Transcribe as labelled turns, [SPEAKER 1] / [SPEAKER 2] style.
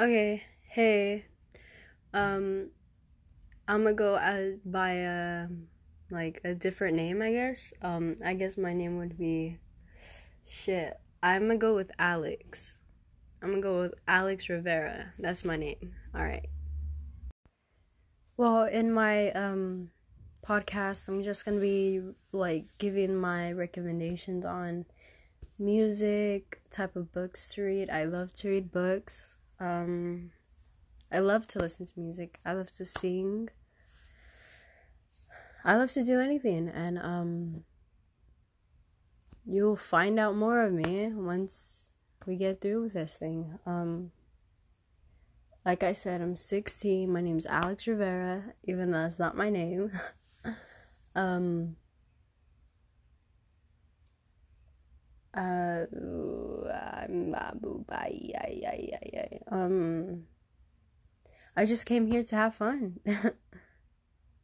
[SPEAKER 1] Okay, hey. Um, I'm gonna go uh, by a like a different name, I guess. Um, I guess my name would be shit. I'm gonna go with Alex. I'm gonna go with Alex Rivera. That's my name. All right. Well, in my um podcast, I'm just gonna be like giving my recommendations on music, type of books to read. I love to read books. Um, I love to listen to music. I love to sing. I love to do anything, and um, you'll find out more of me once we get through with this thing. Um, like I said, I'm 16. My name's Alex Rivera, even though that's not my name. um, uh, um, I just came here to have fun.